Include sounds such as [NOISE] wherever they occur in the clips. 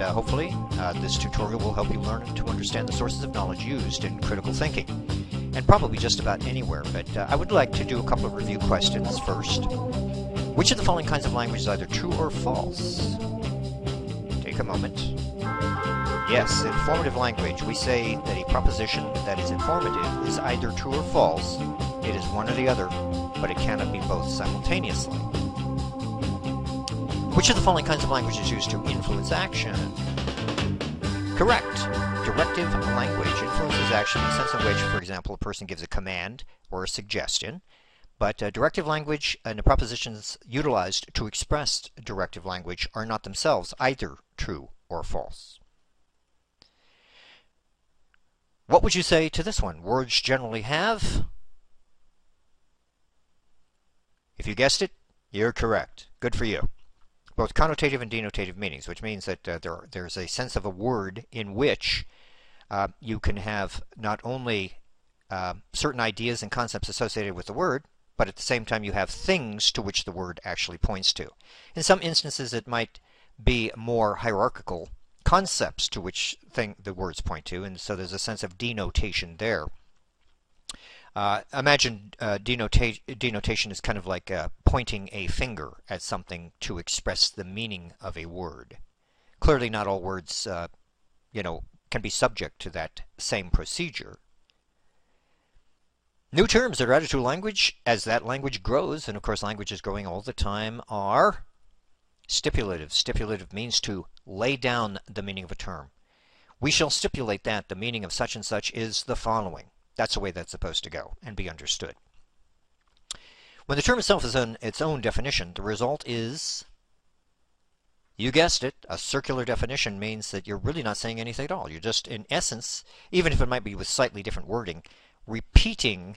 and uh, hopefully uh, this tutorial will help you learn to understand the sources of knowledge used in critical thinking, and probably just about anywhere, but uh, I would like to do a couple of review questions first. Which of the following kinds of language is either true or false? Take a moment. Yes, informative language. We say that a proposition that is informative is either true or false. It is one or the other, but it cannot be both simultaneously. Which of the following kinds of language is used to influence action? Correct. Directive language influences action in the sense in which, for example, a person gives a command or a suggestion. But uh, directive language and the propositions utilized to express directive language are not themselves either true or false. What would you say to this one? Words generally have. If you guessed it, you're correct. Good for you. Both connotative and denotative meanings, which means that uh, there, there's a sense of a word in which uh, you can have not only uh, certain ideas and concepts associated with the word, but at the same time you have things to which the word actually points to. In some instances it might be more hierarchical concepts to which thing the words point to, and so there's a sense of denotation there. Uh, imagine uh, denota denotation is kind of like uh, pointing a finger at something to express the meaning of a word. Clearly, not all words, uh, you know, can be subject to that same procedure. New terms that are added to language as that language grows, and of course language is growing all the time, are Stipulative. Stipulative means to lay down the meaning of a term. We shall stipulate that the meaning of such and such is the following. That's the way that's supposed to go and be understood. When the term itself is in its own definition, the result is, you guessed it, a circular definition means that you're really not saying anything at all. You're just, in essence, even if it might be with slightly different wording, repeating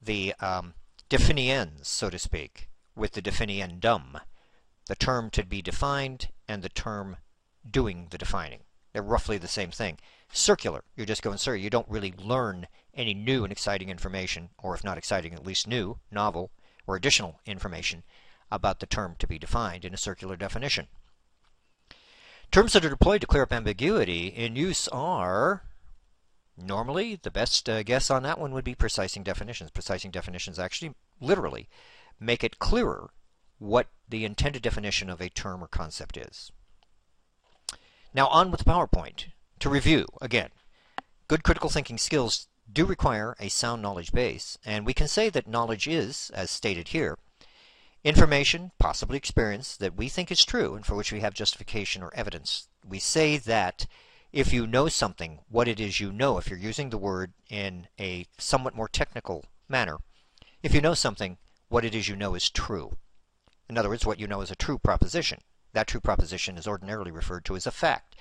the um, definiens, so to speak, with the definiendum the term to be defined and the term doing the defining. They're roughly the same thing. Circular, you're just going circular. You don't really learn any new and exciting information, or if not exciting, at least new, novel, or additional information about the term to be defined in a circular definition. Terms that are deployed to clear up ambiguity in use are normally the best uh, guess on that one would be precising definitions. Precising definitions actually literally make it clearer what the intended definition of a term or concept is. Now on with PowerPoint. To review, again, good critical thinking skills do require a sound knowledge base, and we can say that knowledge is, as stated here, information, possibly experience, that we think is true and for which we have justification or evidence. We say that if you know something, what it is you know, if you're using the word in a somewhat more technical manner, if you know something, what it is you know is true. In other words, what you know is a true proposition. That true proposition is ordinarily referred to as a fact.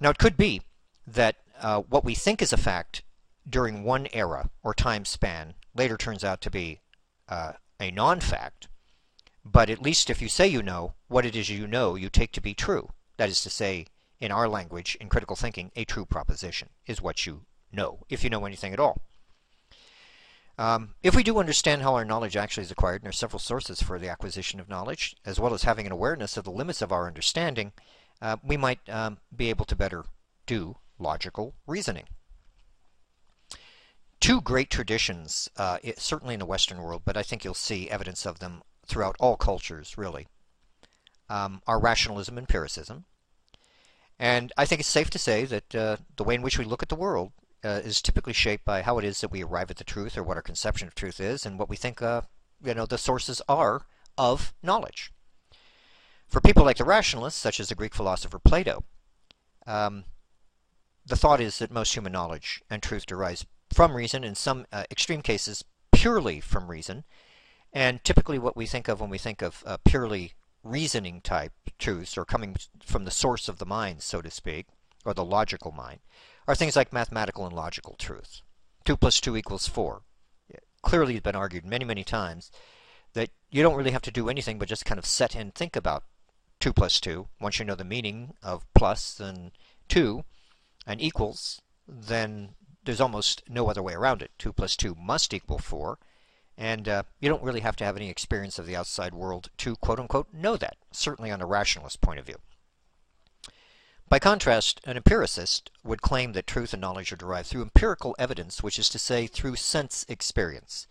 Now, it could be that uh, what we think is a fact during one era or time span later turns out to be uh, a non-fact, but at least if you say you know, what it is you know you take to be true. That is to say, in our language, in critical thinking, a true proposition is what you know, if you know anything at all. Um, if we do understand how our knowledge actually is acquired, and there are several sources for the acquisition of knowledge, as well as having an awareness of the limits of our understanding, uh, we might um, be able to better do logical reasoning. Two great traditions, uh, it, certainly in the Western world, but I think you'll see evidence of them throughout all cultures, really, um, are rationalism and empiricism. And I think it's safe to say that uh, the way in which we look at the world uh, is typically shaped by how it is that we arrive at the truth or what our conception of truth is and what we think uh, you know the sources are of knowledge. For people like the rationalists, such as the Greek philosopher Plato, um, the thought is that most human knowledge and truth derives from reason, in some uh, extreme cases purely from reason, and typically what we think of when we think of uh, purely reasoning type truths or coming from the source of the mind, so to speak, or the logical mind, are things like mathematical and logical truth. 2 plus 2 equals 4. It clearly has been argued many, many times that you don't really have to do anything but just kind of set and think about 2 plus 2. Once you know the meaning of plus and 2 and equals, then there's almost no other way around it. 2 plus 2 must equal 4. And uh, you don't really have to have any experience of the outside world to quote unquote know that, certainly on a rationalist point of view. By contrast, an empiricist would claim that truth and knowledge are derived through empirical evidence, which is to say, through sense experience,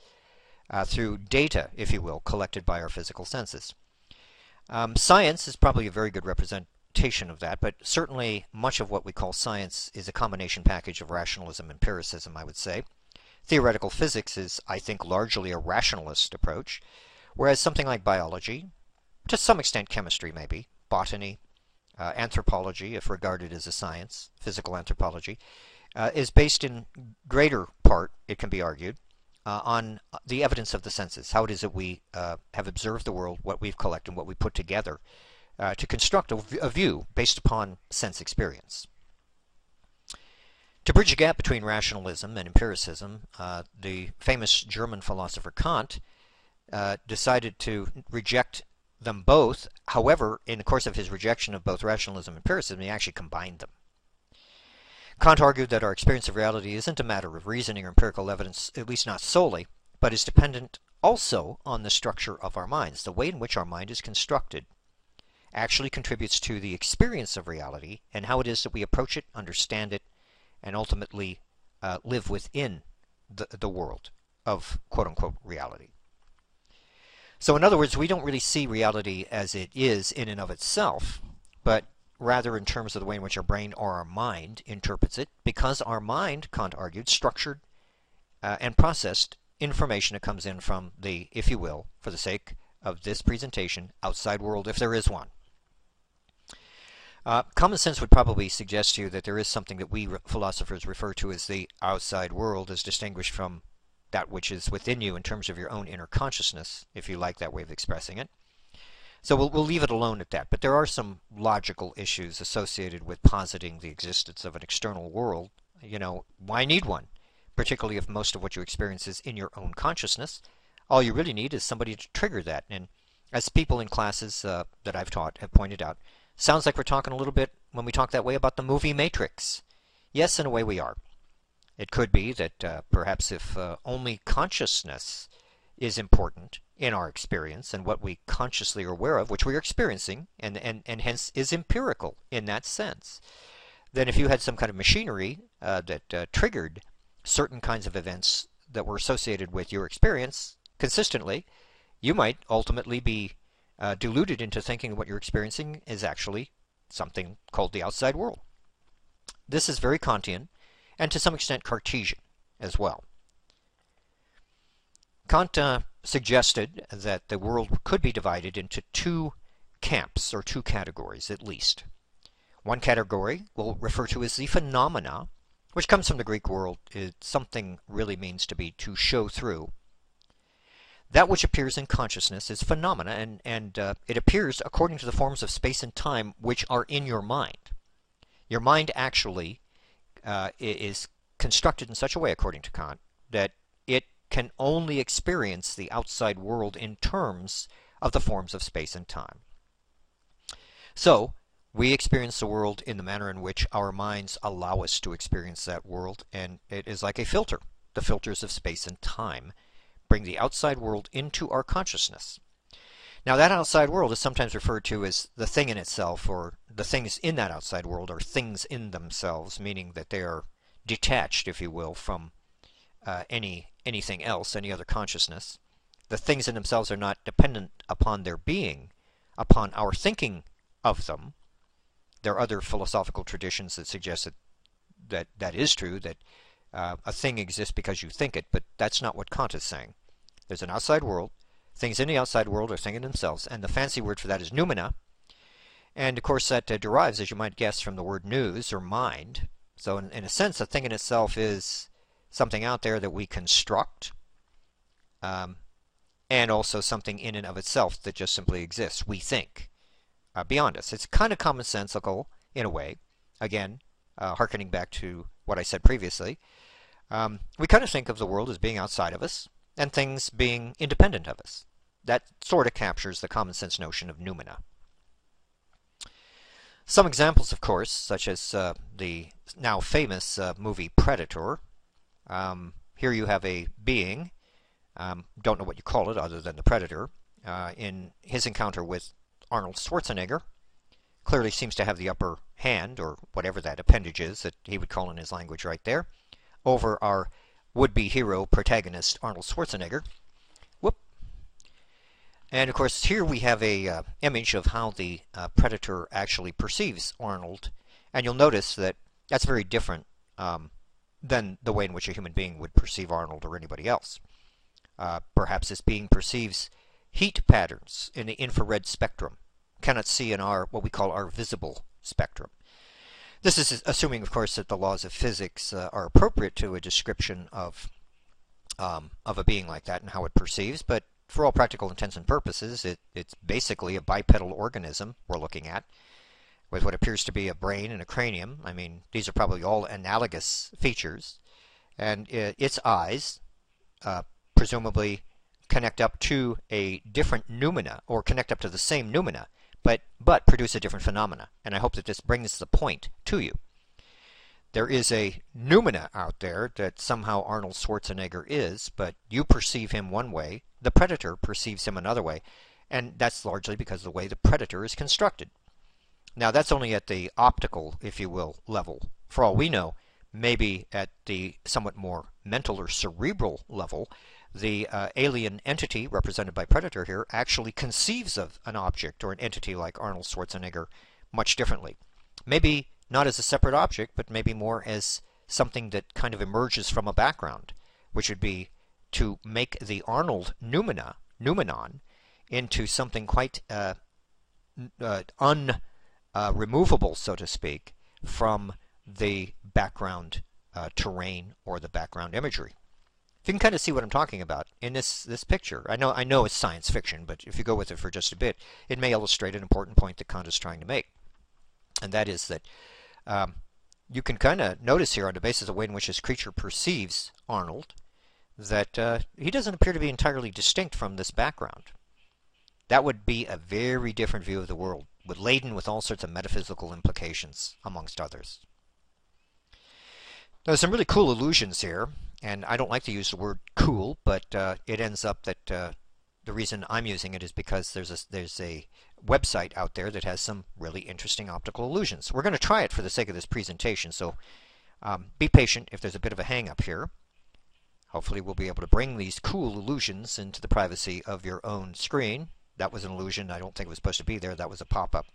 uh, through data, if you will, collected by our physical senses. Um, science is probably a very good representation of that, but certainly much of what we call science is a combination package of rationalism and empiricism, I would say. Theoretical physics is, I think, largely a rationalist approach, whereas something like biology, to some extent chemistry maybe, botany, uh, anthropology, if regarded as a science, physical anthropology, uh, is based in greater part, it can be argued, uh, on the evidence of the senses, how it is that we uh, have observed the world, what we've collected, what we put together uh, to construct a, view based upon sense experience. To bridge a gap between rationalism and empiricism, uh, the famous German philosopher Kant decided to reject them both. However, in the course of his rejection of both rationalism and empiricism, he actually combined them. Kant argued that our experience of reality isn't a matter of reasoning or empirical evidence, at least not solely, but is dependent also on the structure of our minds. The way in which our mind is constructed actually contributes to the experience of reality and how it is that we approach it, understand it, and ultimately uh, live within the, the world of quote unquote reality. So in other words, we don't really see reality as it is in and of itself, but rather in terms of the way in which our brain or our mind interprets it, because our mind, Kant argued, structured uh, and processed information that comes in from the, if you will, for the sake of this presentation, outside world, if there is one. Uh, common sense would probably suggest to you that there is something that we philosophers refer to as the outside world as distinguished from that which is within you in terms of your own inner consciousness, if you like that way of expressing it. So we'll, we'll leave it alone at that. But there are some logical issues associated with positing the existence of an external world. You know, why need one? Particularly if most of what you experience is in your own consciousness. All you really need is somebody to trigger that. And as people in classes uh, that I've taught have pointed out, sounds like we're talking a little bit, when we talk that way, about the movie Matrix. Yes, in a way we are. It could be that uh, perhaps if uh, only consciousness is important in our experience and what we consciously are aware of, which we are experiencing, and, and, and hence is empirical in that sense, then if you had some kind of machinery uh, that uh, triggered certain kinds of events that were associated with your experience consistently, you might ultimately be uh, deluded into thinking what you're experiencing is actually something called the outside world. This is very Kantian and to some extent Cartesian as well. Kant uh, suggested that the world could be divided into two camps, or two categories at least. One category we'll refer to as the phenomena, which comes from the Greek word, something really means to be to show through. That which appears in consciousness is phenomena, and, and uh, it appears according to the forms of space and time which are in your mind. Your mind actually uh, is constructed in such a way, according to Kant, that it can only experience the outside world in terms of the forms of space and time. So, we experience the world in the manner in which our minds allow us to experience that world, and it is like a filter. The filters of space and time bring the outside world into our consciousness. Now, that outside world is sometimes referred to as the thing in itself, or the things in that outside world are things in themselves, meaning that they are detached, if you will, from uh, any anything else, any other consciousness. The things in themselves are not dependent upon their being, upon our thinking of them. There are other philosophical traditions that suggest that that, that is true, that uh, a thing exists because you think it, but that's not what Kant is saying. There's an outside world. Things in the outside world are things in themselves, and the fancy word for that is noumena. And of course, that uh, derives, as you might guess, from the word nous or mind. So, in, in a sense, a thing in itself is something out there that we construct, um, and also something in and of itself that just simply exists. We think uh, beyond us. It's kind of commonsensical in a way. Again, uh, harkening back to what I said previously, um, we kind of think of the world as being outside of us and things being independent of us. That sort of captures the common sense notion of noumena. Some examples, of course, such as uh, the now famous uh, movie Predator, um, here you have a being, um, don't know what you call it other than the Predator, uh, in his encounter with Arnold Schwarzenegger, clearly seems to have the upper hand, or whatever that appendage is that he would call in his language right there, over our would-be hero protagonist Arnold Schwarzenegger. Whoop. And of course here we have a uh, image of how the uh, predator actually perceives Arnold. And you'll notice that that's very different um, than the way in which a human being would perceive Arnold or anybody else. Uh, perhaps this being perceives heat patterns in the infrared spectrum, cannot see in our what we call our visible spectrum. This is assuming, of course, that the laws of physics uh, are appropriate to a description of um, of a being like that and how it perceives, but for all practical intents and purposes, it, it's basically a bipedal organism we're looking at with what appears to be a brain and a cranium. I mean, these are probably all analogous features. And uh, its eyes uh, presumably connect up to a different noumena or connect up to the same noumena but, produce a different phenomena. And I hope that this brings the point to you. There is a noumena out there that somehow Arnold Schwarzenegger is, but you perceive him one way, the predator perceives him another way, and that's largely because of the way the predator is constructed. Now that's only at the optical, if you will, level. For all we know, maybe at the somewhat more mental or cerebral level, the uh, alien entity represented by Predator here actually conceives of an object or an entity like Arnold Schwarzenegger much differently. Maybe not as a separate object, but maybe more as something that kind of emerges from a background, which would be to make the Arnold noumena, noumenon, into something quite uh, uh, unremovable, so to speak, from the background uh, terrain or the background imagery you can kind of see what I'm talking about in this this picture. I know I know it's science fiction, but if you go with it for just a bit, it may illustrate an important point that Kant is trying to make, and that is that um, you can kind of notice here on the basis of the way in which this creature perceives Arnold that uh, he doesn't appear to be entirely distinct from this background. That would be a very different view of the world, with laden with all sorts of metaphysical implications, amongst others. There's some really cool illusions here and I don't like to use the word cool, but uh, it ends up that uh, the reason I'm using it is because there's a, there's a website out there that has some really interesting optical illusions. We're going to try it for the sake of this presentation, so um, be patient if there's a bit of a hang-up here. Hopefully we'll be able to bring these cool illusions into the privacy of your own screen. That was an illusion. I don't think it was supposed to be there. That was a pop-up.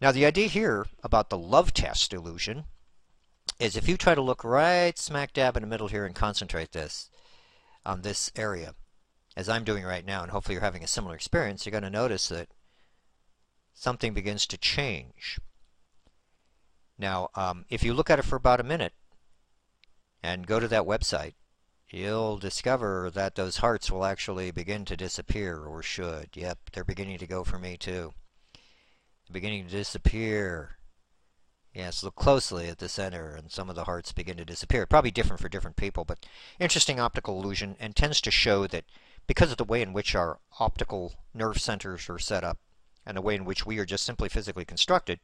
Now the idea here about the love test illusion is if you try to look right smack dab in the middle here and concentrate this on this area, as I'm doing right now, and hopefully you're having a similar experience, you're going to notice that something begins to change. Now, um, if you look at it for about a minute and go to that website, you'll discover that those hearts will actually begin to disappear, or should. Yep, they're beginning to go for me too. Beginning to disappear. Yes, look closely at the center and some of the hearts begin to disappear. Probably different for different people, but interesting optical illusion and tends to show that because of the way in which our optical nerve centers are set up and the way in which we are just simply physically constructed,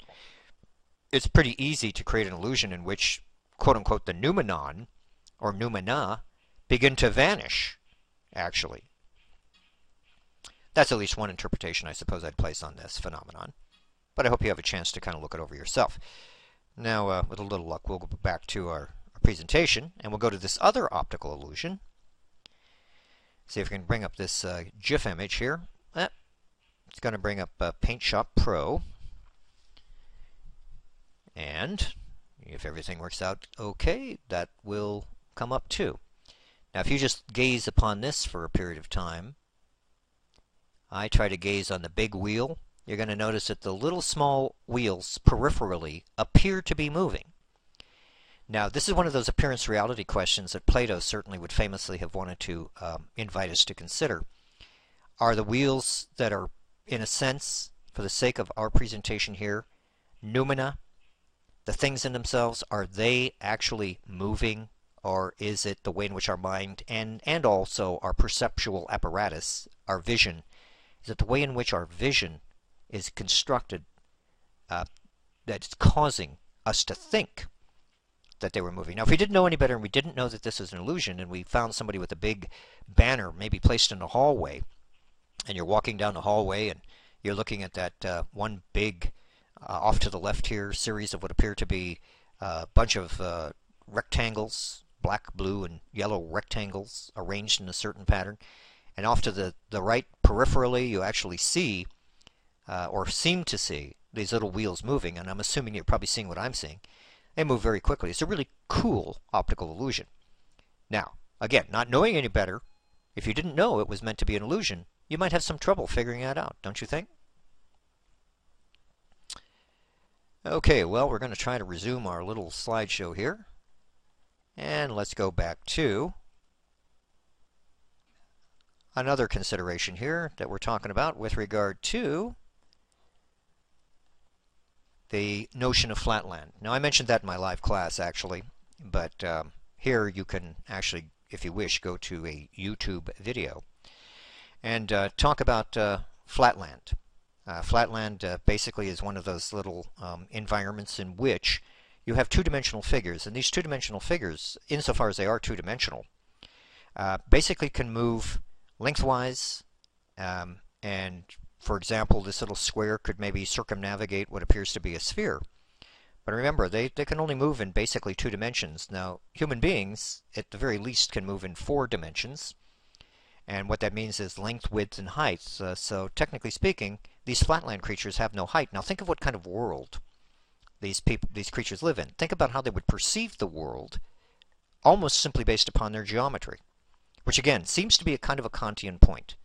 it's pretty easy to create an illusion in which, quote unquote, the noumenon or noumena begin to vanish, actually. That's at least one interpretation I suppose I'd place on this phenomenon. But I hope you have a chance to kind of look it over yourself. Now, uh, with a little luck, we'll go back to our, presentation, and we'll go to this other optical illusion. See if we can bring up this uh, GIF image here. Eh, it's going to bring up uh, Paint Shop Pro. And if everything works out okay, that will come up too. Now, if you just gaze upon this for a period of time, I try to gaze on the big wheel you're going to notice that the little small wheels peripherally appear to be moving. Now, this is one of those appearance reality questions that Plato certainly would famously have wanted to um, invite us to consider. Are the wheels that are, in a sense, for the sake of our presentation here, noumena, the things in themselves, are they actually moving or is it the way in which our mind and, and also our perceptual apparatus, our vision, is it the way in which our vision is constructed uh, that's causing us to think that they were moving. Now, if we didn't know any better and we didn't know that this is an illusion and we found somebody with a big banner maybe placed in a hallway and you're walking down the hallway and you're looking at that uh, one big Uh, off to the left here, series of what appear to be a bunch of uh, rectangles, black, blue, and yellow rectangles arranged in a certain pattern. And off to the, the right, peripherally, you actually see, uh, or seem to see, these little wheels moving. And I'm assuming you're probably seeing what I'm seeing. They move very quickly. It's a really cool optical illusion. Now, again, not knowing any better, if you didn't know it was meant to be an illusion, you might have some trouble figuring that out, don't you think? Okay, well, we're going to try to resume our little slideshow here. And let's go back to another consideration here that we're talking about with regard to the notion of flatland. Now, I mentioned that in my live class, actually, but um, here you can actually, if you wish, go to a YouTube video and uh, talk about uh, flatland. Uh, flatland uh, basically is one of those little um, environments in which you have two-dimensional figures, and these two-dimensional figures, insofar as they are two-dimensional, uh, basically can move lengthwise, um, and for example, this little square could maybe circumnavigate what appears to be a sphere. But remember, they, they can only move in basically two dimensions. Now, human beings, at the very least, can move in four dimensions. And what that means is length, width, and height. Uh, so technically speaking, these flatland creatures have no height. Now think of what kind of world these people, these creatures live in. Think about how they would perceive the world almost simply based upon their geometry. Which again, seems to be a kind of a Kantian point.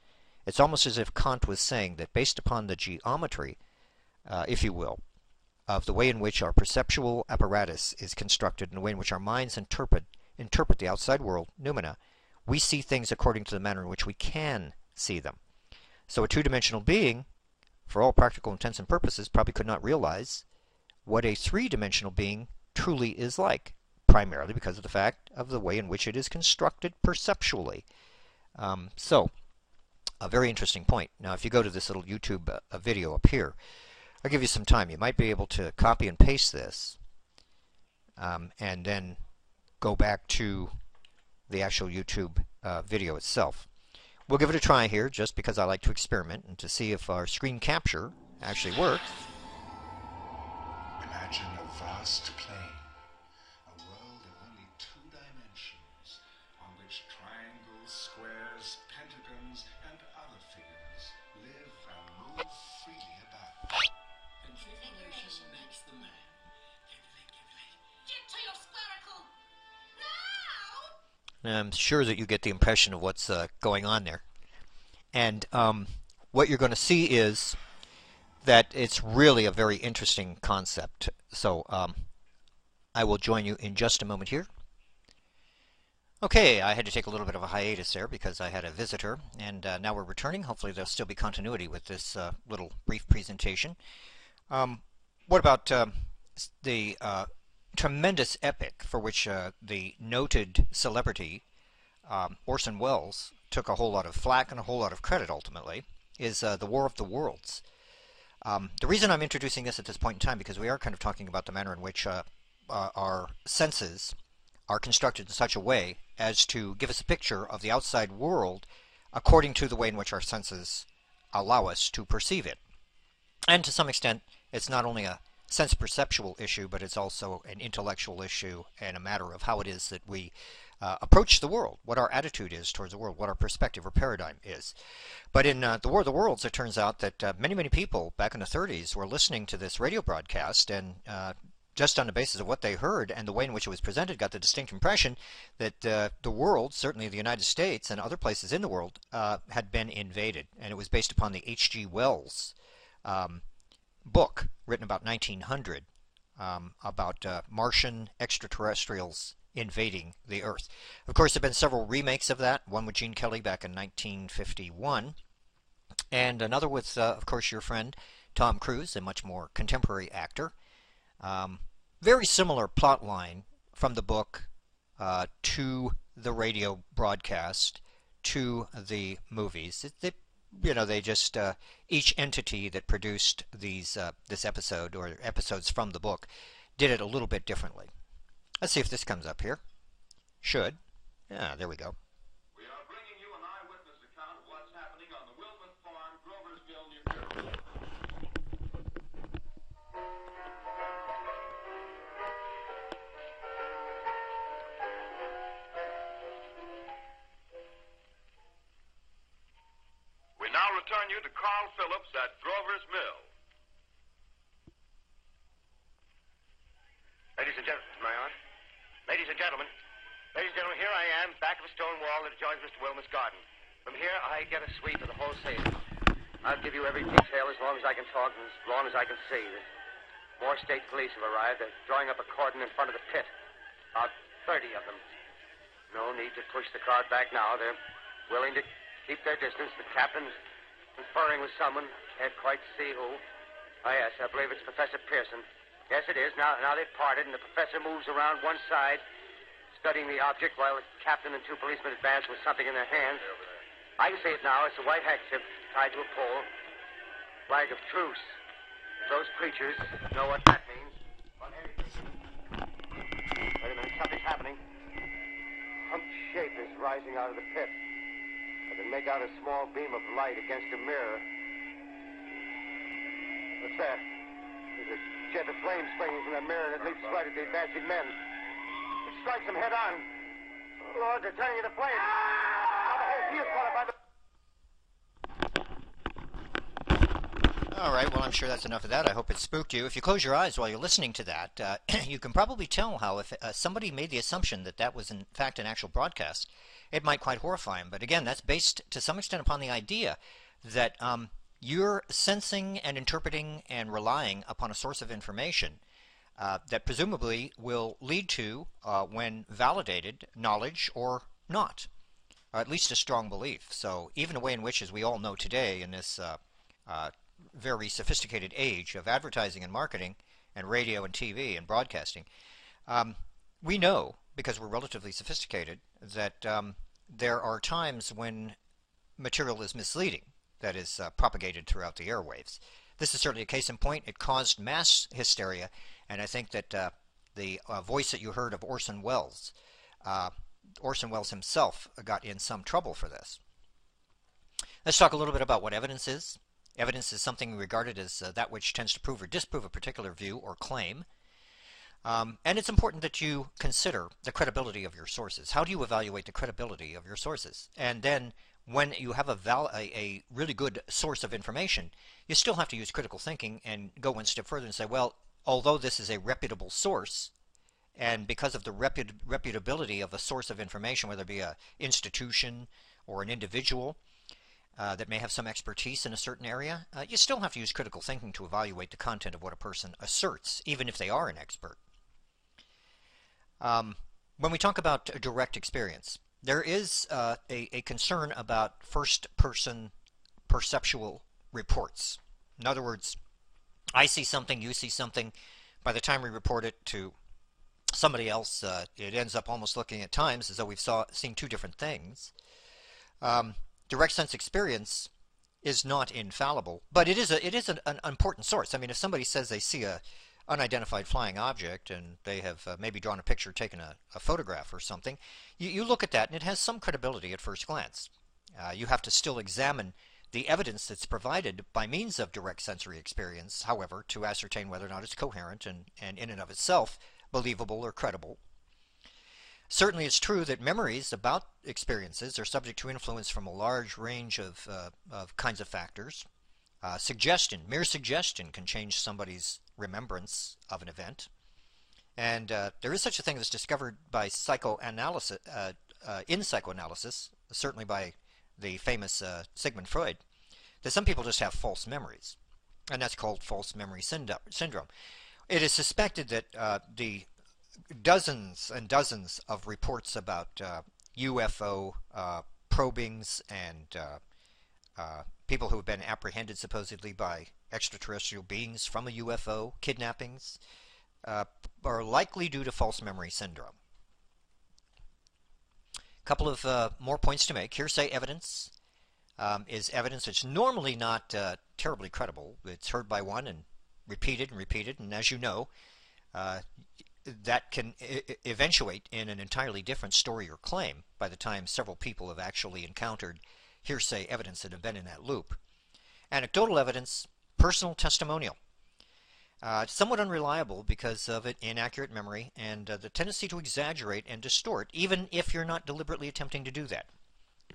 It's almost as if Kant was saying that based upon the geometry, uh, if you will, of the way in which our perceptual apparatus is constructed and the way in which our minds interpret interpret the outside world, noumena, we see things according to the manner in which we can see them. So a two-dimensional being, for all practical intents and purposes, probably could not realize what a three-dimensional being truly is like, primarily because of the fact of the way in which it is constructed perceptually. Um, so, a very interesting point. Now, if you go to this little YouTube uh, video up here, I'll give you some time. You might be able to copy and paste this um, and then go back to the actual YouTube uh, video itself. We'll give it a try here just because I like to experiment and to see if our screen capture actually works. Imagine a vast plain I'm sure that you get the impression of what's uh, going on there. And um, what you're going to see is that it's really a very interesting concept. So um, I will join you in just a moment here. Okay, I had to take a little bit of a hiatus there because I had a visitor, and uh, now we're returning. Hopefully there'll still be continuity with this uh, little brief presentation. Um, what about uh, the tremendous epic for which uh, the noted celebrity um, Orson Welles took a whole lot of flack and a whole lot of credit ultimately is uh, The War of the Worlds. Um, the reason I'm introducing this at this point in time because we are kind of talking about the manner in which uh, uh our senses are constructed in such a way as to give us a picture of the outside world according to the way in which our senses allow us to perceive it. And to some extent, it's not only a sense perceptual issue, but it's also an intellectual issue and a matter of how it is that we uh, approach the world, what our attitude is towards the world, what our perspective or paradigm is. But in uh, the War of the Worlds, it turns out that uh, many, many people back in the 30s were listening to this radio broadcast and uh, just on the basis of what they heard and the way in which it was presented, got the distinct impression that uh, the world, certainly the United States and other places in the world, uh, had been invaded. And it was based upon the H.G. Wells um, book written about 1900 um, about uh, Martian extraterrestrials invading the Earth. Of course, there have been several remakes of that, one with Gene Kelly back in 1951, and another with, uh, of course, your friend Tom Cruise, a much more contemporary actor. Um, very similar plot line from the book uh, to the radio broadcast to the movies. It, it you know, they just uh, each entity that produced these uh, this episode or episodes from the book did it a little bit differently. Let's see if this comes up here. Should. Yeah, there we go. You to Carl Phillips at Grover's Mill. Ladies and gentlemen, am I on? Ladies and gentlemen, ladies and gentlemen, here I am, back of a stone wall that adjoins Mr. Wilmuth's garden. From here, I get a sweep of the whole scene. I'll give you every detail as long as I can talk and as long as I can see. More state police have arrived. They're drawing up a cordon in front of the pit. About 30 of them. No need to push the crowd back now. They're willing to keep their distance. The captain's conferring with someone. Can't quite see who. Oh, yes, I believe it's Professor Pearson. Yes, it is. Now, now they've parted, and the professor moves around one side, studying the object, while the captain and two policemen advance with something in their hands. I can see it now. It's a white handkerchief tied to a pole. Flag of truce. Those creatures know what that means. Wait a minute. Something's happening. Humped shape is rising out of the pit. I can make out a small beam of light against a mirror. What's that? There's a jet of flame springing from the mirror, and it leaps right at the advancing men. It strikes them head on. Lord, they're turning into flames. Now the whole field's caught up by the... All right, well, I'm sure that's enough of that. I hope it spooked you. If you close your eyes while you're listening to that, uh, [CLEARS THROAT] you can probably tell how if uh, somebody made the assumption that that was in fact an actual broadcast, it might quite horrify them. But again, that's based to some extent upon the idea that um, you're sensing and interpreting and relying upon a source of information uh, that presumably will lead to, uh, when validated, knowledge or not, or at least a strong belief. So even a way in which, as we all know today in this uh, uh, very sophisticated age of advertising and marketing and radio and TV and broadcasting, um, we know, because we're relatively sophisticated, that um, there are times when material is misleading, that is uh, propagated throughout the airwaves. This is certainly a case in point. It caused mass hysteria, and I think that uh, the uh, voice that you heard of Orson Welles, uh, Orson Welles himself got in some trouble for this. Let's talk a little bit about what evidence is. Evidence is something regarded as uh, that which tends to prove or disprove a particular view or claim. Um, and it's important that you consider the credibility of your sources. How do you evaluate the credibility of your sources? And then, when you have a, a, a really good source of information, you still have to use critical thinking and go one step further and say, well, although this is a reputable source, and because of the reput- reputability of a source of information, whether it be an institution or an individual, uh, that may have some expertise in a certain area, uh, you still have to use critical thinking to evaluate the content of what a person asserts, even if they are an expert. Um, when we talk about direct experience, there is uh, a, a, concern about first person perceptual reports. In other words, I see something, you see something. By the time we report it to somebody else, uh, it ends up almost looking at times as though we've saw, seen two different things. Um, direct sense experience is not infallible, but it is a it is an, an, important source. I mean, if somebody says they see a unidentified flying object and they have uh, maybe drawn a picture, taken a, a photograph or something, you, you, look at that and it has some credibility at first glance. Uh, you have to still examine the evidence that's provided by means of direct sensory experience, however, to ascertain whether or not it's coherent and, and in and of itself believable or credible Certainly, it's true that memories about experiences are subject to influence from a large range of, uh, of kinds of factors. Uh, suggestion, mere suggestion, can change somebody's remembrance of an event. And uh, there is such a thing that's discovered by psychoanalysis, uh, uh, in psychoanalysis, certainly by the famous uh, Sigmund Freud, that some people just have false memories. And that's called false memory syndrome. It is suspected that the dozens and dozens of reports about uh, UFO uh, probings and uh, uh, people who have been apprehended supposedly by extraterrestrial beings from a UFO, kidnappings, uh, are likely due to false memory syndrome. A couple of uh, more points to make. Hearsay evidence um, is evidence that's normally not terribly credible. It's heard by one and repeated and repeated, and as you know, uh, that can eventuate in an entirely different story or claim by the time several people have actually encountered hearsay evidence that have been in that loop. Anecdotal evidence, personal testimonial. Uh, somewhat unreliable because of an inaccurate memory and uh, the tendency to exaggerate and distort, even if you're not deliberately attempting to do that.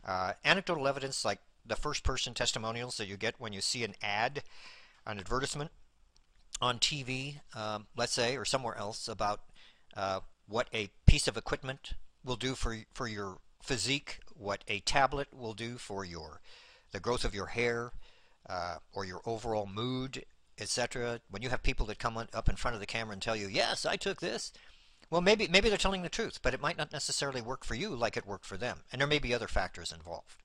Uh, anecdotal evidence like the first person testimonials that you get when you see an ad, an advertisement on TV, um, let's say, or somewhere else about uh, what a piece of equipment will do for for your physique, what a tablet will do for your the growth of your hair, uh, or your overall mood, etc. When you have people that come on, up in front of the camera and tell you, "Yes, I took this," well, maybe maybe they're telling the truth, but it might not necessarily work for you like it worked for them, and there may be other factors involved.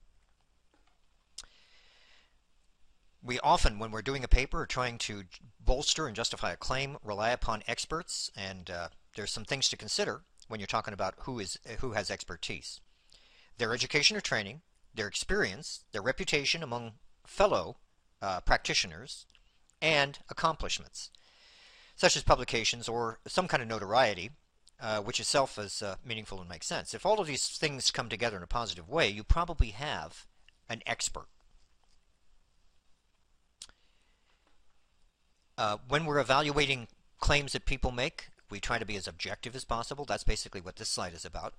We often, when we're doing a paper or trying to bolster and justify a claim, rely upon experts, and uh, there's some things to consider when you're talking about who is who has expertise. Their education or training, their experience, their reputation among fellow uh, practitioners, and accomplishments, such as publications or some kind of notoriety, uh, which itself is uh, meaningful and makes sense. If all of these things come together in a positive way, you probably have an expert. Uh, when we're evaluating claims that people make, we try to be as objective as possible. That's basically what this slide is about.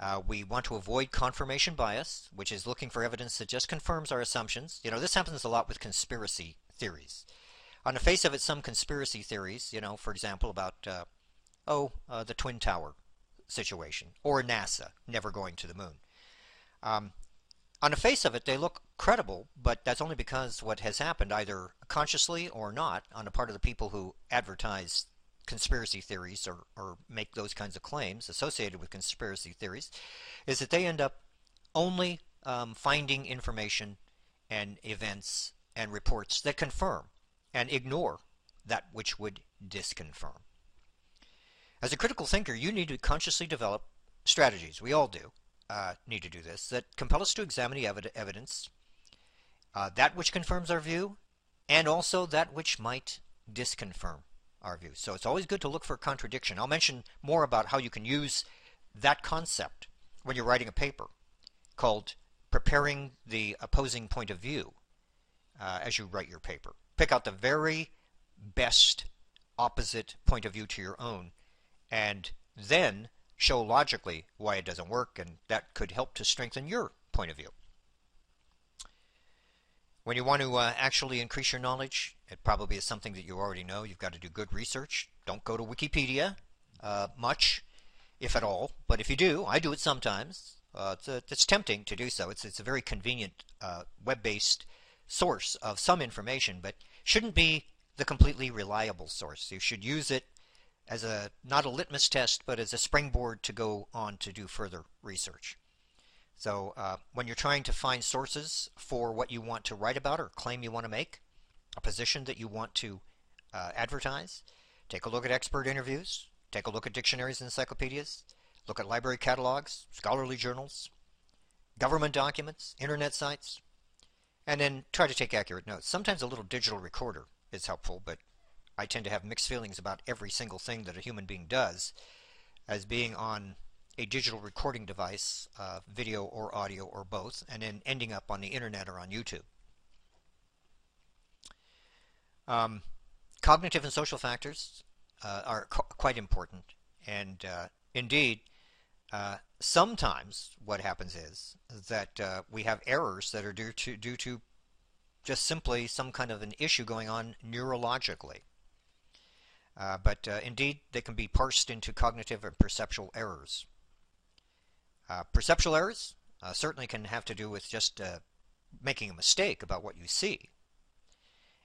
Uh, we want to avoid confirmation bias, which is looking for evidence that just confirms our assumptions. You know, this happens a lot with conspiracy theories. On the face of it, some conspiracy theories, you know, for example, about, uh, oh, uh, the Twin Tower situation, or NASA never going to the moon. Um, on the face of it, they look credible, but that's only because what has happened, either consciously or not, on the part of the people who advertise conspiracy theories or, or make those kinds of claims associated with conspiracy theories is that they end up only um, finding information and events and reports that confirm and ignore that which would disconfirm. As a critical thinker, you need to consciously develop strategies, we all do uh, need to do this, that compel us to examine the evid evidence, uh, that which confirms our view, and also that which might disconfirm our view. So it's always good to look for contradiction. I'll mention more about how you can use that concept when you're writing a paper called preparing the opposing point of view uh, as you write your paper. Pick out the very best opposite point of view to your own and then show logically why it doesn't work and that could help to strengthen your point of view. When you want to uh, actually increase your knowledge, it probably is something that you already know. You've got to do good research. Don't go to Wikipedia uh, much, if at all. But if you do, I do it sometimes. Uh, it's, a, it's, tempting to do so. It's, it's a very convenient uh, web-based source of some information, but shouldn't be the completely reliable source. You should use it as a not a litmus test, but as a springboard to go on to do further research. So uh, when you're trying to find sources for what you want to write about or claim you want to make, a position that you want to uh, advertise, take a look at expert interviews, take a look at dictionaries and encyclopedias, look at library catalogs, scholarly journals, government documents, internet sites, and then try to take accurate notes. Sometimes a little digital recorder is helpful, but I tend to have mixed feelings about every single thing that a human being does as being on a digital recording device, uh, video or audio or both, and then ending up on the internet or on YouTube. Um, cognitive and social factors uh, are quite important, and uh, indeed, uh, sometimes what happens is that uh, we have errors that are due to due to just simply some kind of an issue going on neurologically. Uh, but uh, indeed, they can be parsed into cognitive and perceptual errors. Uh, perceptual errors uh, certainly can have to do with just uh, making a mistake about what you see.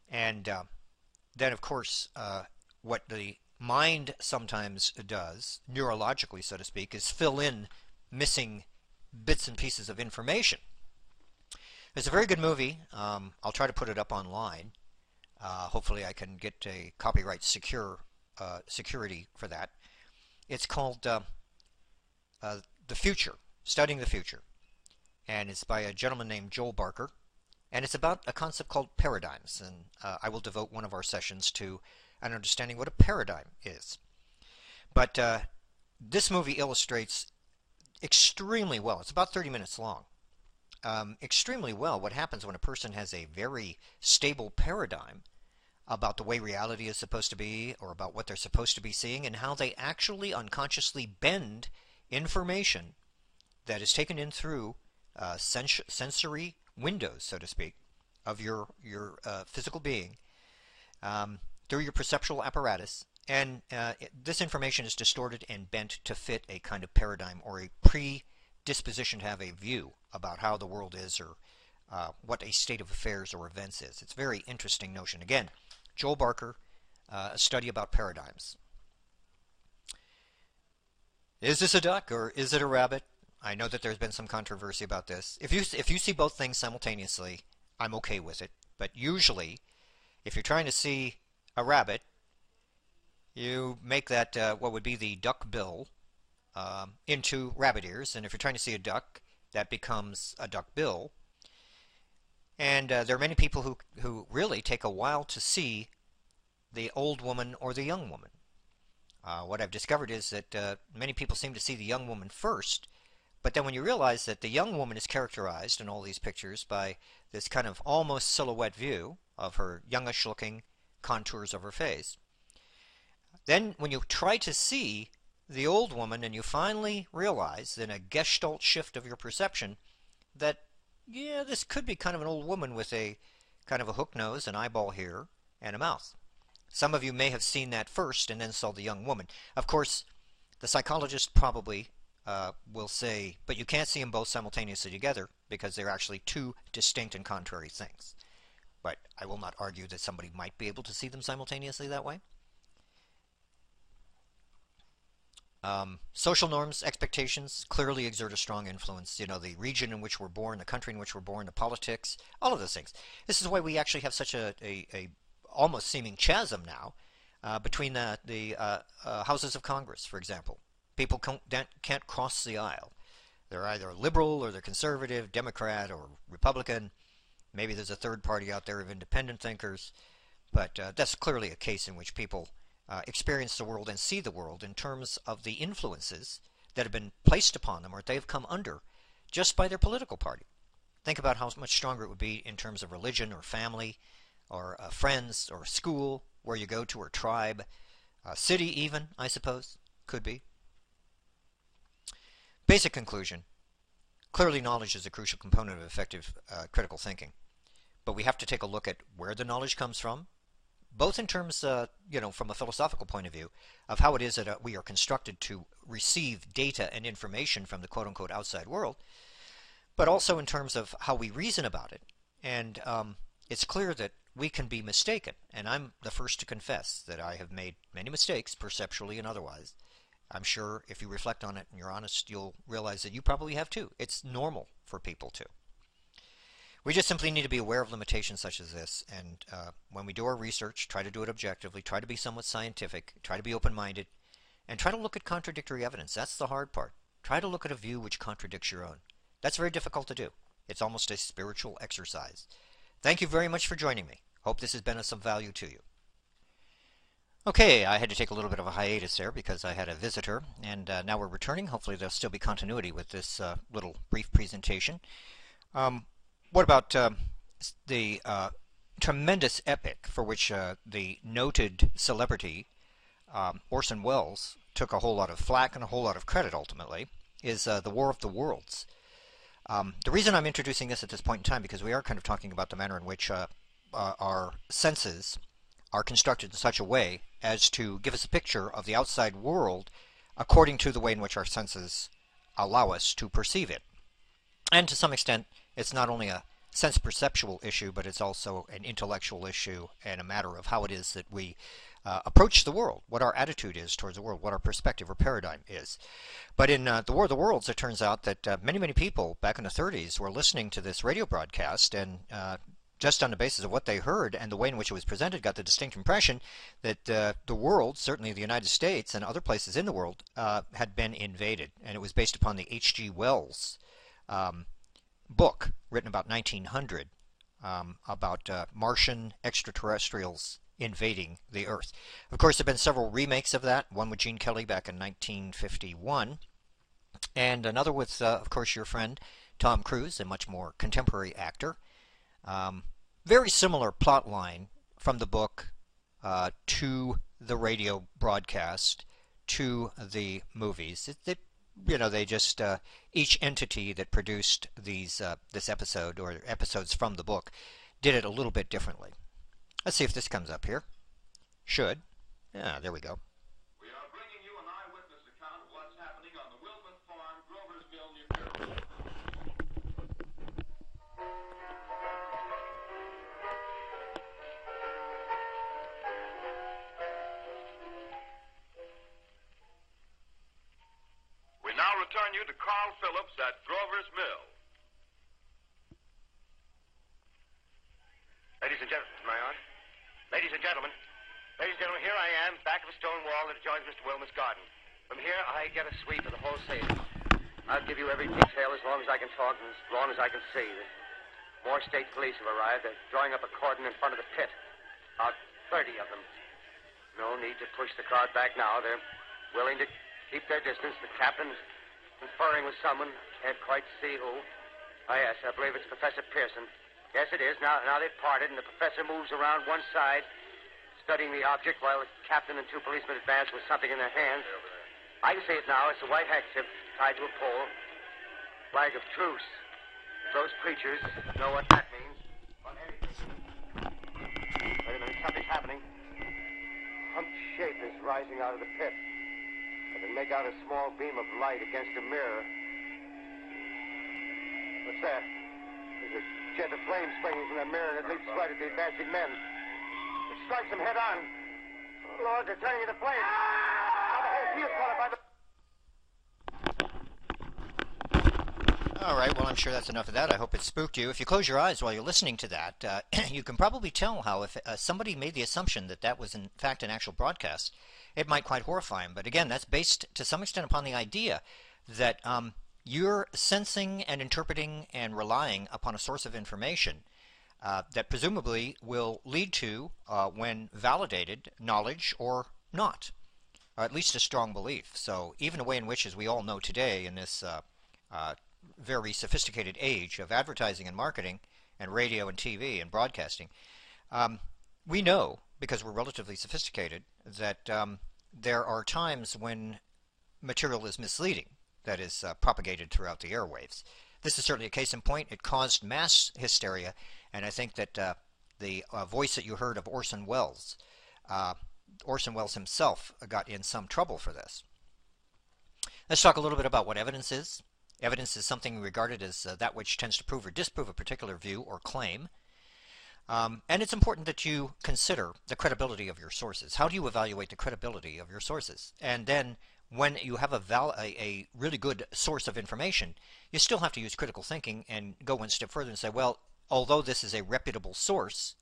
And then, of course, what the mind sometimes does, neurologically, so to speak, is fill in missing bits and pieces of information. There's a very good movie. Um, I'll try to put it up online. Uh, hopefully, I can get a copyright secure security for that. It's called the Future, Studying the Future. And it's by a gentleman named Joel Barker. And it's about a concept called paradigms. And uh, I will devote one of our sessions to an understanding what a paradigm is. But uh, this movie illustrates extremely well. It's about 30 minutes long. Um, extremely well what happens when a person has a very stable paradigm about the way reality is supposed to be or about what they're supposed to be seeing and how they actually unconsciously bend information that is taken in through uh, sens sensory windows, so to speak, of your your uh, physical being um, through your perceptual apparatus, and uh, this information is distorted and bent to fit a kind of paradigm or a predisposition to have a view about how the world is or uh, what a state of affairs or events is. It's a very interesting notion. Again, Joel Barker, uh, a study about paradigms. Is this a duck or is it a rabbit? I know that there's been some controversy about this. If you if you see both things simultaneously, I'm okay with it. But usually, if you're trying to see a rabbit, you make that uh, what would be the duck bill um, into rabbit ears, and if you're trying to see a duck, that becomes a duck bill. And uh, there are many people who who really take a while to see the old woman or the young woman. Uh, what I've discovered is that uh, many people seem to see the young woman first, but then when you realize that the young woman is characterized in all these pictures by this kind of almost silhouette view of her youngish looking contours of her face, then when you try to see the old woman and you finally realize in a gestalt shift of your perception that yeah, this could be kind of an old woman with a kind of a hook nose, an eyeball here, and a mouth. Some of you may have seen that first and then saw the young woman. Of course, the psychologist probably uh, will say, but you can't see them both simultaneously together because they're actually two distinct and contrary things. But I will not argue that somebody might be able to see them simultaneously that way. Um, social norms, expectations clearly exert a strong influence. You know, the region in which we're born, the country in which we're born, the politics, all of those things. This is why we actually have such a, a, a almost seeming chasm now uh, between the, the uh, uh, houses of Congress, for example. People can't, can't cross the aisle. They're either liberal or they're conservative, Democrat or Republican. Maybe there's a third party out there of independent thinkers, but uh, that's clearly a case in which people uh, experience the world and see the world in terms of the influences that have been placed upon them or they've come under just by their political party. Think about how much stronger it would be in terms of religion or family or uh, friends or school where you go to or tribe, uh, city even, I suppose, could be. Basic conclusion. Clearly knowledge is a crucial component of effective uh, critical thinking. But we have to take a look at where the knowledge comes from, both in terms, uh, you know, from a philosophical point of view, of how it is that uh, we are constructed to receive data and information from the quote-unquote outside world, but also in terms of how we reason about it. And um, it's clear that we can be mistaken, and I'm the first to confess that I have made many mistakes, perceptually and otherwise. I'm sure if you reflect on it and you're honest, you'll realize that you probably have too. It's normal for people to. We just simply need to be aware of limitations such as this, and uh, when we do our research, try to do it objectively, try to be somewhat scientific, try to be open-minded, and try to look at contradictory evidence. That's the hard part. Try to look at a view which contradicts your own. That's very difficult to do. It's almost a spiritual exercise. Thank you very much for joining me. Hope this has been of some value to you. Okay, I had to take a little bit of a hiatus there because I had a visitor, and uh, now we're returning. Hopefully there'll still be continuity with this uh, little brief presentation. Um, what about uh, the uh, tremendous epic for which uh, the noted celebrity um, Orson Welles took a whole lot of flack and a whole lot of credit ultimately, is uh, The War of the Worlds. Um, the reason I'm introducing this at this point in time because we are kind of talking about the manner in which uh, uh, our senses are constructed in such a way as to give us a picture of the outside world according to the way in which our senses allow us to perceive it. And to some extent, it's not only a sense perceptual issue, but it's also an intellectual issue and a matter of how it is that we uh, approach the world, what our attitude is towards the world, what our perspective or paradigm is. But in uh, the War of the Worlds, it turns out that uh, many, many people back in the 30s were listening to this radio broadcast and uh, just on the basis of what they heard and the way in which it was presented, got the distinct impression that uh, the world, certainly the United States and other places in the world, uh, had been invaded. And it was based upon the H.G. Wells um, book written about 1900 um, about Martian extraterrestrials invading the Earth. Of course, there have been several remakes of that, one with Gene Kelly back in 1951, and another with, uh, of course, your friend Tom Cruise, a much more contemporary actor. Um, very similar plot line from the book uh, to the radio broadcast to the movies. It, it, you know, they just uh, each entity that produced these uh, this episode or episodes from the book did it a little bit differently. Let's see if this comes up here. Should. Yeah, there we go. We are bringing you an eyewitness account of what's happening on the Farm, Grover's Mill, New Jersey. Return you to Carl Phillips at Grover's Mill. Ladies and gentlemen, am I? Ladies and gentlemen, ladies and gentlemen, here I am, back of a stone wall that adjoins Mr. Wilmuth's garden. From here, I get a sweep of the whole scene. I'll give you every detail as long as I can talk and as long as I can see. More state police have arrived. They're drawing up a cordon in front of the pit. About 30 of them. No need to push the crowd back now. They're willing to keep their distance. The captain's conferring with someone. Can't quite see who. Oh, yes, I believe it's Professor Pearson. Yes, it is. Now, now they've parted, and the professor moves around one side, studying the object, while the captain and two policemen advance with something in their hands. I can see it now. It's a white handkerchief tied to a pole. Flag of truce. Those creatures know what that means. Wait a minute. Something's happening. Humped shape is rising out of the pit. I can make out a small beam of light against a mirror. What's that? There's a jet of flame springing from the mirror, and it leaps right at the advancing men. It strikes them head on. Lord, they're turning into flames. Now the whole field's caught up by the... All right, well, I'm sure that's enough of that. I hope it spooked you. If you close your eyes while you're listening to that, uh, [CLEARS THROAT] you can probably tell how if uh, somebody made the assumption that that was in fact an actual broadcast, it might quite horrify them. But again, that's based to some extent upon the idea that um, you're sensing and interpreting and relying upon a source of information uh, that presumably will lead to, uh, when validated, knowledge or not, or at least a strong belief. So even a way in which, as we all know today in this uh, uh, very sophisticated age of advertising and marketing and radio and TV and broadcasting, um, we know, because we're relatively sophisticated, that um, there are times when material is misleading, that is uh, propagated throughout the airwaves. This is certainly a case in point. It caused mass hysteria, and I think that uh, the uh, voice that you heard of Orson Welles, uh, Orson Welles himself got in some trouble for this. Let's talk a little bit about what evidence is. Evidence is something regarded as uh, that which tends to prove or disprove a particular view or claim. Um, and it's important that you consider the credibility of your sources. How do you evaluate the credibility of your sources? And then when you have a, a, a really good source of information, you still have to use critical thinking and go one step further and say, well, although this is a reputable source,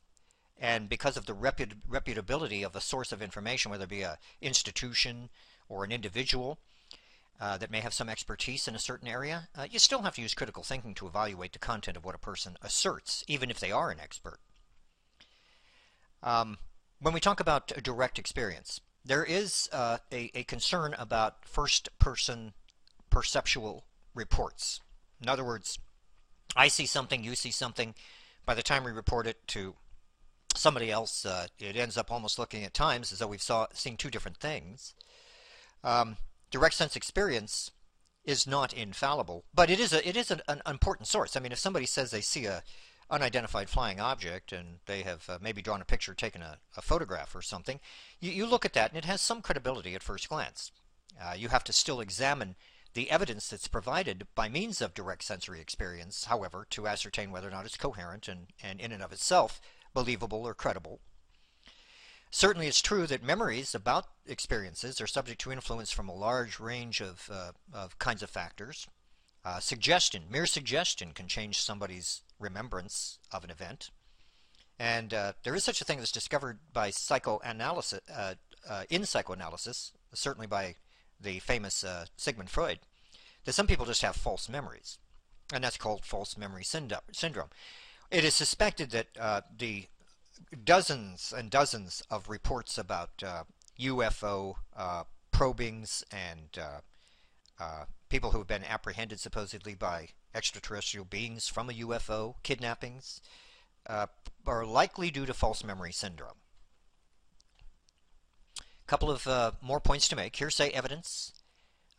and because of the reput- reputability of a source of information, whether it be an institution or an individual, uh, that may have some expertise in a certain area, uh, you still have to use critical thinking to evaluate the content of what a person asserts, even if they are an expert. Um, when we talk about direct experience, there is uh, a, a concern about first person perceptual reports. In other words, I see something, you see something. By the time we report it to somebody else, uh, it ends up almost looking at times as though we've saw, seen two different things. Um, direct sense experience is not infallible, but it is a it is an, an, important source. I mean, if somebody says they see a unidentified flying object and they have uh, maybe drawn a picture, taken a, a photograph or something, you, you, look at that and it has some credibility at first glance. Uh, you have to still examine the evidence that's provided by means of direct sensory experience, however, to ascertain whether or not it's coherent and, and in and of itself believable or credible. Certainly, it's true that memories about experiences are subject to influence from a large range of, uh, of kinds of factors. Uh, suggestion, mere suggestion, can change somebody's remembrance of an event. And uh, there is such a thing that's discovered by psychoanalysis, uh, uh, in psychoanalysis, certainly by the famous uh, Sigmund Freud, that some people just have false memories. And that's called false memory syndrome. It is suspected that the dozens and dozens of reports about uh, UFO uh, probings and uh, uh, people who have been apprehended supposedly by extraterrestrial beings from a UFO, kidnappings, uh, are likely due to false memory syndrome. A couple of uh, more points to make. Hearsay evidence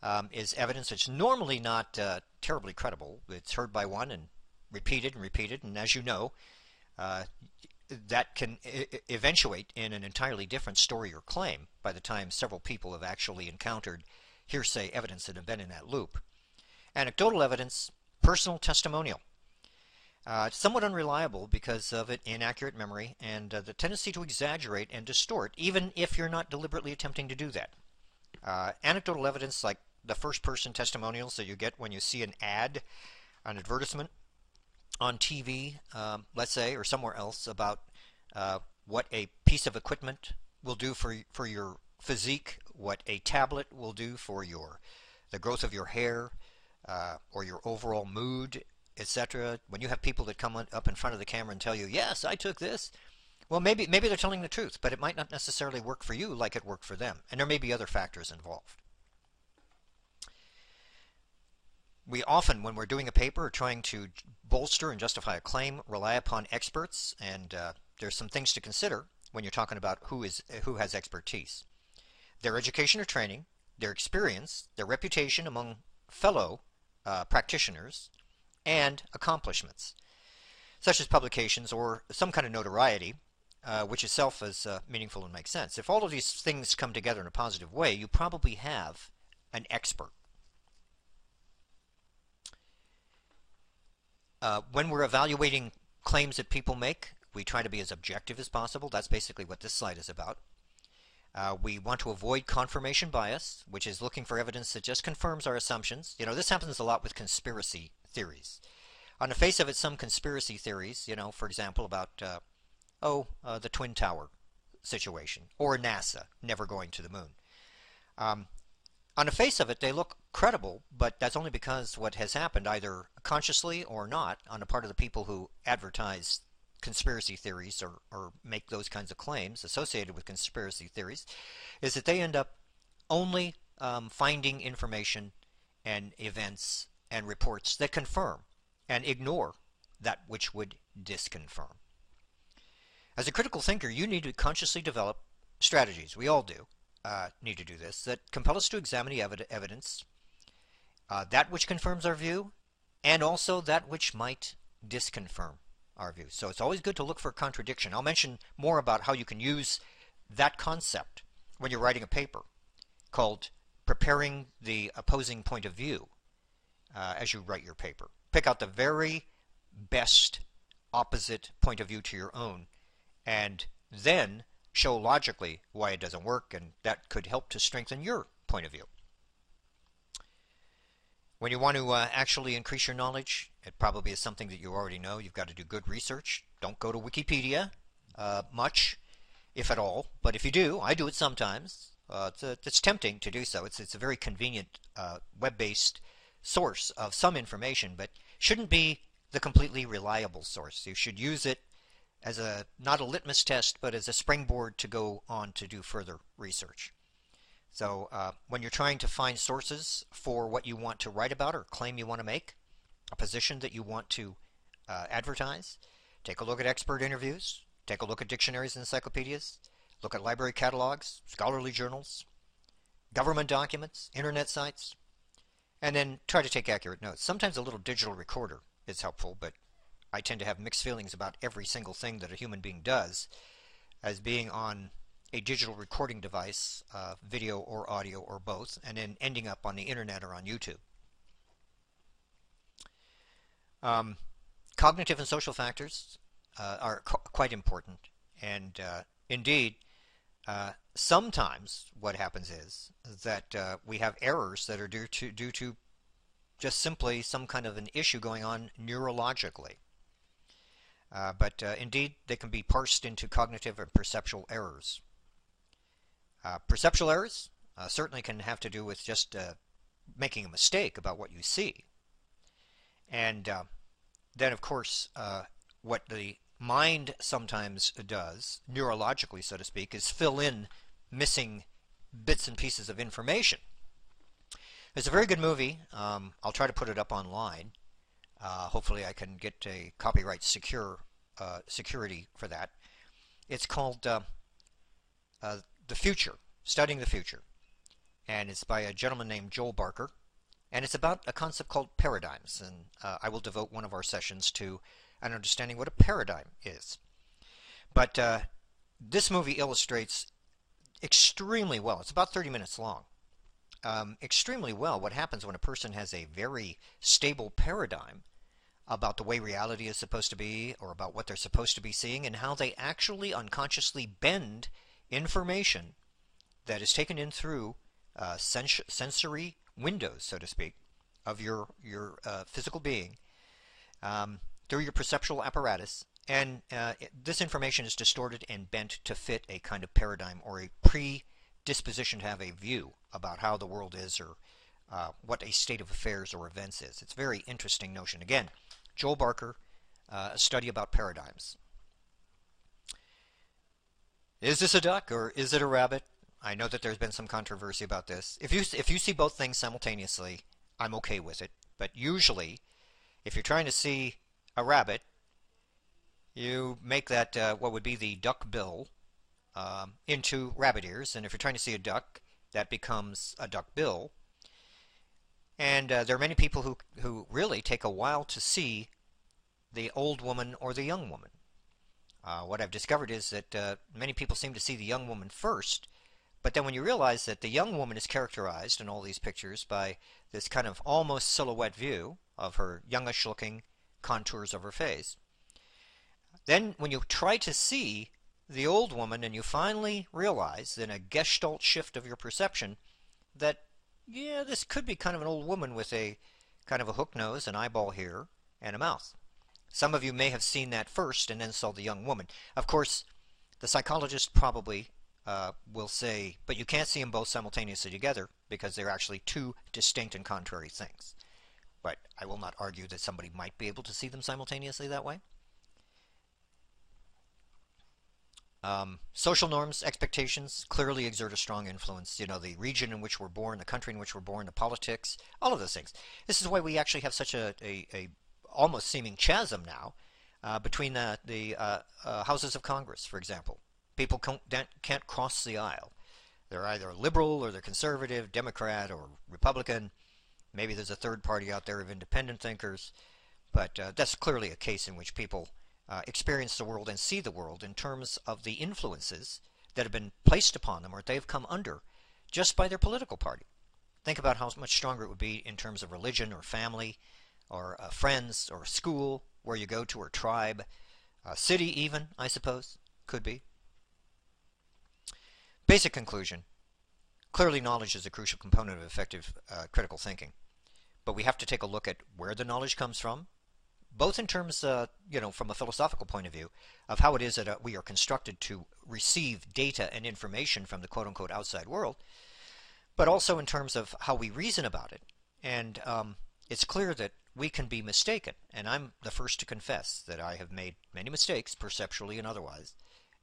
um, is evidence that's normally not uh, terribly credible. It's heard by one and repeated and repeated, and as you know, uh, that can eventuate in an entirely different story or claim by the time several people have actually encountered hearsay evidence that have been in that loop. Anecdotal evidence, personal testimonial. Uh, somewhat unreliable because of its inaccurate memory and uh, the tendency to exaggerate and distort, even if you're not deliberately attempting to do that. Uh, anecdotal evidence, like the first person testimonials that you get when you see an ad, an advertisement on TV, um, let's say, or somewhere else about uh, what a piece of equipment will do for, for your physique, what a tablet will do for your the growth of your hair, uh, or your overall mood etc. When you have people that come up in front of the camera and tell you, "Yes, I took this," well, maybe maybe they're telling the truth, but it might not necessarily work for you like it worked for them, and there may be other factors involved. We often, when we're doing a paper or trying to bolster and justify a claim, rely upon experts, and uh, there's some things to consider when you're talking about who is who has expertise. Their education or training, their experience, their reputation among fellow uh, practitioners, and accomplishments, such as publications or some kind of notoriety, uh, which itself is uh, meaningful and makes sense. If all of these things come together in a positive way, you probably have an expert. Uh, when we're evaluating claims that people make, we try to be as objective as possible. That's basically what this slide is about. Uh, we want to avoid confirmation bias, which is looking for evidence that just confirms our assumptions. You know, this happens a lot with conspiracy theories. On the face of it, some conspiracy theories, you know, for example, about, uh, oh, uh, the Twin Tower situation, or NASA never going to the moon. Um, on the face of it, they look credible, but that's only because what has happened, either consciously or not, on the part of the people who advertise conspiracy theories or, or make those kinds of claims associated with conspiracy theories is that they end up only um, finding information and events and reports that confirm and ignore that which would disconfirm. As a critical thinker, you need to consciously develop strategies. We all do uh, need to do this that compel us to examine the evid evidence, uh, that which confirms our view, and also that which might disconfirm our view. So it's always good to look for contradiction. I'll mention more about how you can use that concept when you're writing a paper called preparing the opposing point of view uh, as you write your paper. Pick out the very best opposite point of view to your own and then show logically why it doesn't work and that could help to strengthen your point of view. When you want to uh, actually increase your knowledge, it probably is something that you already know. You've got to do good research. Don't go to Wikipedia uh, much, if at all. But if you do, I do it sometimes. Uh, it's, a, it's, tempting to do so. It's, it's a very convenient uh, web-based source of some information, but shouldn't be the completely reliable source. You should use it as a not a litmus test, but as a springboard to go on to do further research. So uh, when you're trying to find sources for what you want to write about or claim you want to make, a position that you want to uh, advertise, take a look at expert interviews, take a look at dictionaries and encyclopedias, look at library catalogs, scholarly journals, government documents, internet sites, and then try to take accurate notes. Sometimes a little digital recorder is helpful, but I tend to have mixed feelings about every single thing that a human being does as being on a digital recording device, uh, video or audio or both, and then ending up on the internet or on YouTube. Um, cognitive and social factors uh, are quite important, and uh, indeed, uh, sometimes what happens is that uh, we have errors that are due to due to just simply some kind of an issue going on neurologically. Uh, but indeed, they can be parsed into cognitive and perceptual errors. Uh, perceptual errors uh, certainly can have to do with just uh, making a mistake about what you see. And uh, then, of course, uh, what the mind sometimes does, neurologically, so to speak, is fill in missing bits and pieces of information. It's a very good movie. Um, I'll try to put it up online. Uh, hopefully, I can get a copyright secure security for that. It's called the future, studying the future. and it's by a gentleman named Joel Barker, and it's about a concept called paradigms, and uh, I will devote one of our sessions to an understanding what a paradigm is. But uh, this movie illustrates extremely well. It's about 30 minutes long. Um, extremely well what happens when a person has a very stable paradigm about the way reality is supposed to be or about what they're supposed to be seeing and how they actually unconsciously bend information that is taken in through uh, sens sensory windows, so to speak, of your your uh, physical being um, through your perceptual apparatus, and uh, this information is distorted and bent to fit a kind of paradigm or a predisposition to have a view about how the world is or uh, what a state of affairs or events is. It's a very interesting notion. Again, Joel Barker, uh, a study about paradigms. Is this a duck or is it a rabbit? I know that there's been some controversy about this. If you if you see both things simultaneously, I'm okay with it. But usually, if you're trying to see a rabbit, you make that uh, what would be the duck bill um, into rabbit ears, and if you're trying to see a duck, that becomes a duck bill. And uh, there are many people who who really take a while to see the old woman or the young woman. Uh, what I've discovered is that uh, many people seem to see the young woman first, but then when you realize that the young woman is characterized in all these pictures by this kind of almost silhouette view of her youngish looking contours of her face, then when you try to see the old woman and you finally realize in a gestalt shift of your perception that yeah this could be kind of an old woman with a kind of a hook nose, an eyeball here, and a mouth. Some of you may have seen that first and then saw the young woman. Of course, the psychologist probably uh, will say, but you can't see them both simultaneously together because they're actually two distinct and contrary things. But I will not argue that somebody might be able to see them simultaneously that way. Um, social norms, expectations clearly exert a strong influence. You know, the region in which we're born, the country in which we're born, the politics, all of those things. This is why we actually have such a, a, a almost seeming chasm now uh, between the, the uh, uh, houses of Congress, for example. People can't, can't cross the aisle. They're either liberal or they're conservative, Democrat or Republican. Maybe there's a third party out there of independent thinkers. But uh, that's clearly a case in which people uh, experience the world and see the world in terms of the influences that have been placed upon them or they've come under just by their political party. Think about how much stronger it would be in terms of religion or family or uh, friends or school where you go to or tribe, a city even, I suppose, could be. Basic conclusion. Clearly knowledge is a crucial component of effective uh, critical thinking. But we have to take a look at where the knowledge comes from, both in terms, uh, you know, from a philosophical point of view, of how it is that uh, we are constructed to receive data and information from the quote-unquote outside world, but also in terms of how we reason about it. And um, it's clear that we can be mistaken, and I'm the first to confess that I have made many mistakes, perceptually and otherwise.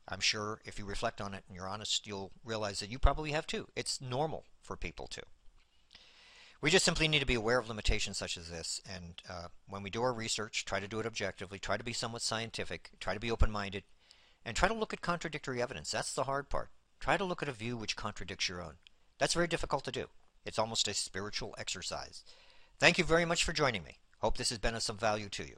I'm sure if you reflect on it and you're honest, you'll realize that you probably have too. It's normal for people to. We just simply need to be aware of limitations such as this, and uh, when we do our research, try to do it objectively, try to be somewhat scientific, try to be open-minded, and try to look at contradictory evidence. That's the hard part. Try to look at a view which contradicts your own. That's very difficult to do. It's almost a spiritual exercise. Thank you very much for joining me. Hope this has been of some value to you.